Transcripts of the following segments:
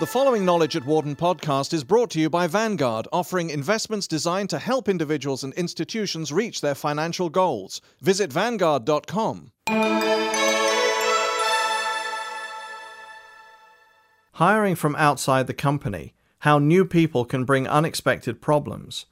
The following Knowledge at Wharton podcast is brought to you by Vanguard, offering investments designed to help individuals and institutions reach their financial goals. Visit Vanguard.com. Hiring from outside the company, how new people can bring unexpected problems.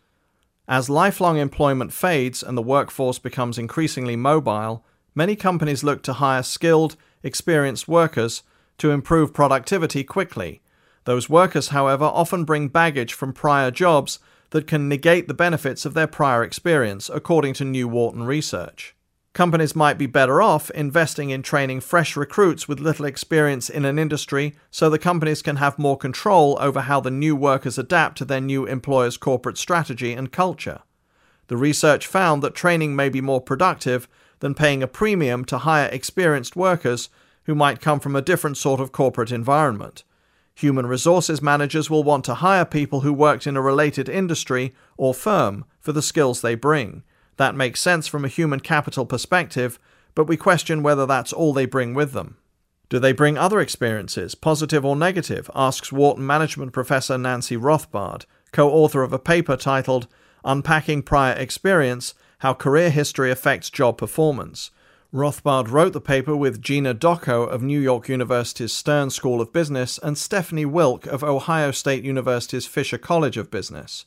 As lifelong employment fades and the workforce becomes increasingly mobile, many companies look to hire skilled, experienced workers to improve productivity quickly those workers, however, often bring baggage from prior jobs that can negate the benefits of their prior experience, according to New Wharton research. Companies might be better off investing in training fresh recruits with little experience in an industry so the companies can have more control over how the new workers adapt to their new employer's corporate strategy and culture. The research found that training may be more productive than paying a premium to hire experienced workers who might come from a different sort of corporate environment. Human resources managers will want to hire people who worked in a related industry or firm for the skills they bring. That makes sense from a human capital perspective, but we question whether that's all they bring with them. Do they bring other experiences, positive or negative? asks Wharton management professor Nancy Rothbard, co author of a paper titled Unpacking Prior Experience How Career History Affects Job Performance. Rothbard wrote the paper with Gina Dokko of New York University's Stern School of Business and Stephanie Wilk of Ohio State University's Fisher College of Business.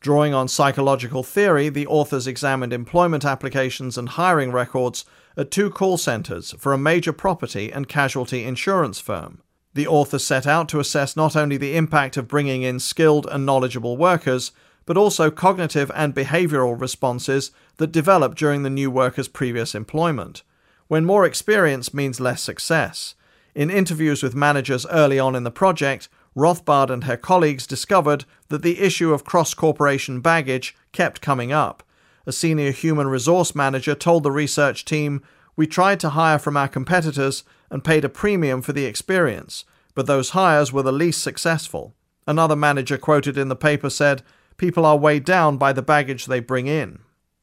Drawing on psychological theory, the authors examined employment applications and hiring records at two call centers for a major property and casualty insurance firm. The authors set out to assess not only the impact of bringing in skilled and knowledgeable workers, but also cognitive and behavioral responses that develop during the new worker's previous employment, when more experience means less success. In interviews with managers early on in the project, Rothbard and her colleagues discovered that the issue of cross corporation baggage kept coming up. A senior human resource manager told the research team, We tried to hire from our competitors and paid a premium for the experience, but those hires were the least successful. Another manager quoted in the paper said, People are weighed down by the baggage they bring in.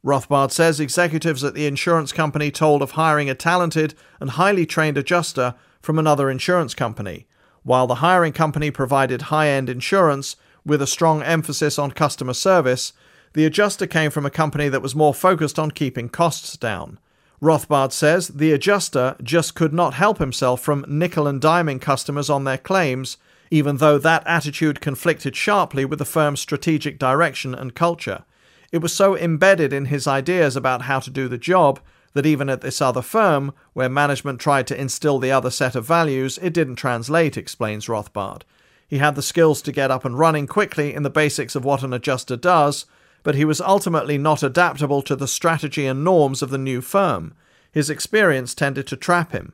Rothbard says executives at the insurance company told of hiring a talented and highly trained adjuster from another insurance company, while the hiring company provided high end insurance with a strong emphasis on customer service. The adjuster came from a company that was more focused on keeping costs down. Rothbard says the adjuster just could not help himself from nickel and diming customers on their claims, even though that attitude conflicted sharply with the firm's strategic direction and culture. It was so embedded in his ideas about how to do the job that even at this other firm, where management tried to instill the other set of values, it didn't translate, explains Rothbard. He had the skills to get up and running quickly in the basics of what an adjuster does, but he was ultimately not adaptable to the strategy and norms of the new firm. His experience tended to trap him.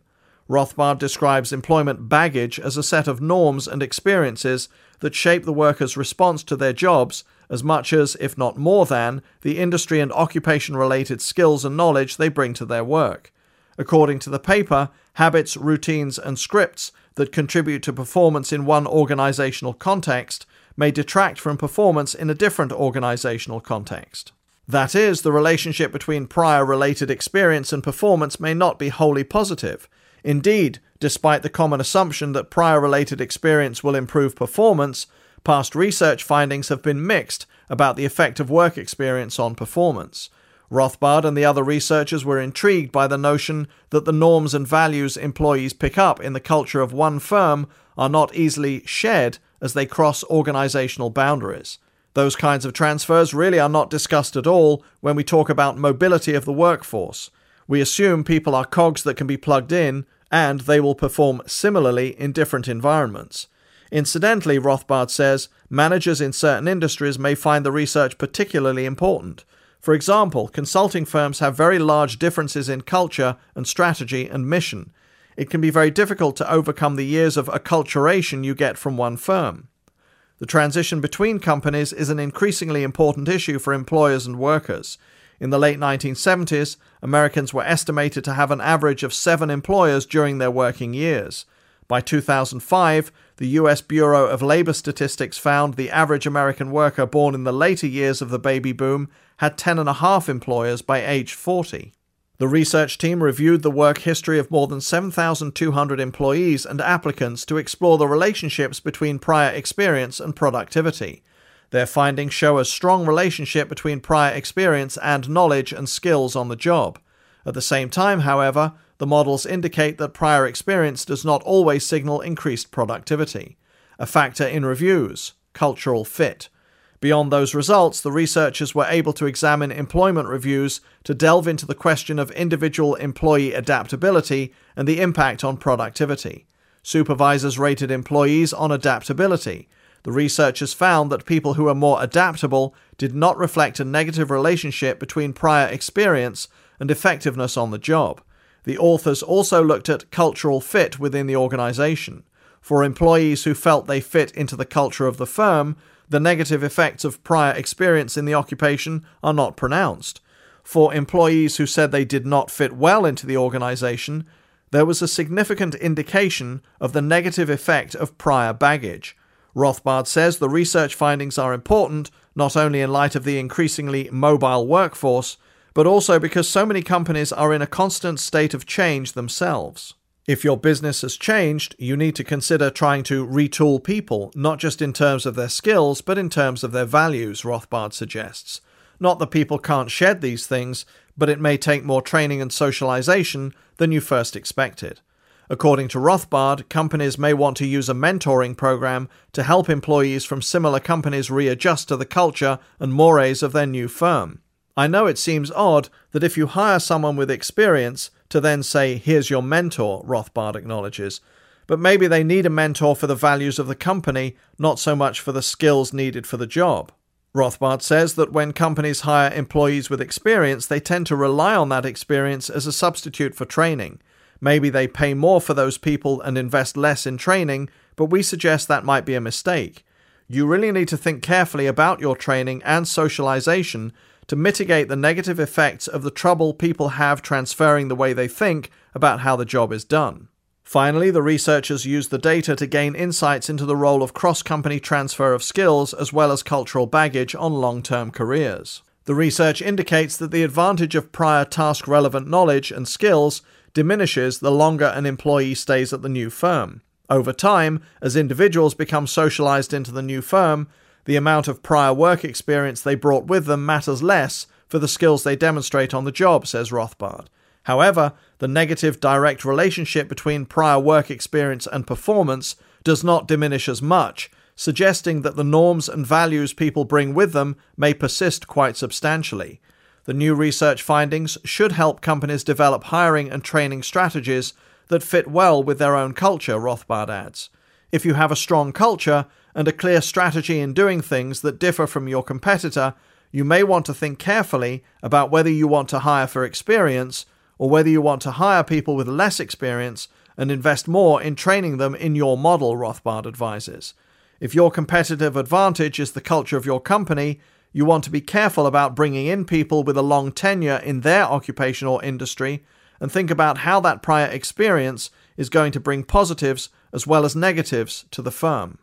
Rothbard describes employment baggage as a set of norms and experiences that shape the worker's response to their jobs as much as, if not more than, the industry and occupation related skills and knowledge they bring to their work. According to the paper, habits, routines, and scripts that contribute to performance in one organizational context may detract from performance in a different organizational context. That is, the relationship between prior related experience and performance may not be wholly positive. Indeed, despite the common assumption that prior related experience will improve performance, Past research findings have been mixed about the effect of work experience on performance. Rothbard and the other researchers were intrigued by the notion that the norms and values employees pick up in the culture of one firm are not easily shared as they cross organizational boundaries. Those kinds of transfers really are not discussed at all when we talk about mobility of the workforce. We assume people are cogs that can be plugged in and they will perform similarly in different environments. Incidentally, Rothbard says, managers in certain industries may find the research particularly important. For example, consulting firms have very large differences in culture and strategy and mission. It can be very difficult to overcome the years of acculturation you get from one firm. The transition between companies is an increasingly important issue for employers and workers. In the late 1970s, Americans were estimated to have an average of seven employers during their working years. By 2005, the US Bureau of Labor Statistics found the average American worker born in the later years of the baby boom had 10 and a half employers by age 40. The The research team reviewed the work history of more than 7,200 employees and applicants to explore the relationships between prior experience and productivity. Their findings show a strong relationship between prior experience and knowledge and skills on the job. At the same time, however, the models indicate that prior experience does not always signal increased productivity. A factor in reviews, cultural fit. Beyond those results, the researchers were able to examine employment reviews to delve into the question of individual employee adaptability and the impact on productivity. Supervisors rated employees on adaptability. The researchers found that people who are more adaptable did not reflect a negative relationship between prior experience and effectiveness on the job. The authors also looked at cultural fit within the organization. For employees who felt they fit into the culture of the firm, the negative effects of prior experience in the occupation are not pronounced. For employees who said they did not fit well into the organization, there was a significant indication of the negative effect of prior baggage. Rothbard says the research findings are important not only in light of the increasingly mobile workforce, but also because so many companies are in a constant state of change themselves. If your business has changed, you need to consider trying to retool people, not just in terms of their skills, but in terms of their values, Rothbard suggests. Not that people can't shed these things, but it may take more training and socialization than you first expected. According to Rothbard, companies may want to use a mentoring program to help employees from similar companies readjust to the culture and mores of their new firm. I know it seems odd that if you hire someone with experience to then say, here's your mentor, Rothbard acknowledges, but maybe they need a mentor for the values of the company, not so much for the skills needed for the job. Rothbard says that when companies hire employees with experience, they tend to rely on that experience as a substitute for training. Maybe they pay more for those people and invest less in training, but we suggest that might be a mistake. You really need to think carefully about your training and socialization to mitigate the negative effects of the trouble people have transferring the way they think about how the job is done. Finally, the researchers used the data to gain insights into the role of cross company transfer of skills as well as cultural baggage on long term careers. The research indicates that the advantage of prior task relevant knowledge and skills diminishes the longer an employee stays at the new firm. Over time, as individuals become socialized into the new firm, the amount of prior work experience they brought with them matters less for the skills they demonstrate on the job, says Rothbard. However, the negative direct relationship between prior work experience and performance does not diminish as much, suggesting that the norms and values people bring with them may persist quite substantially. The new research findings should help companies develop hiring and training strategies that fit well with their own culture, Rothbard adds. If you have a strong culture, and a clear strategy in doing things that differ from your competitor, you may want to think carefully about whether you want to hire for experience or whether you want to hire people with less experience and invest more in training them in your model, Rothbard advises. If your competitive advantage is the culture of your company, you want to be careful about bringing in people with a long tenure in their occupation or industry and think about how that prior experience is going to bring positives as well as negatives to the firm.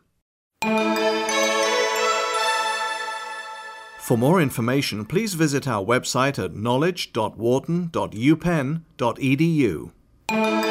For more information, please visit our website at knowledge.wharton.upenn.edu.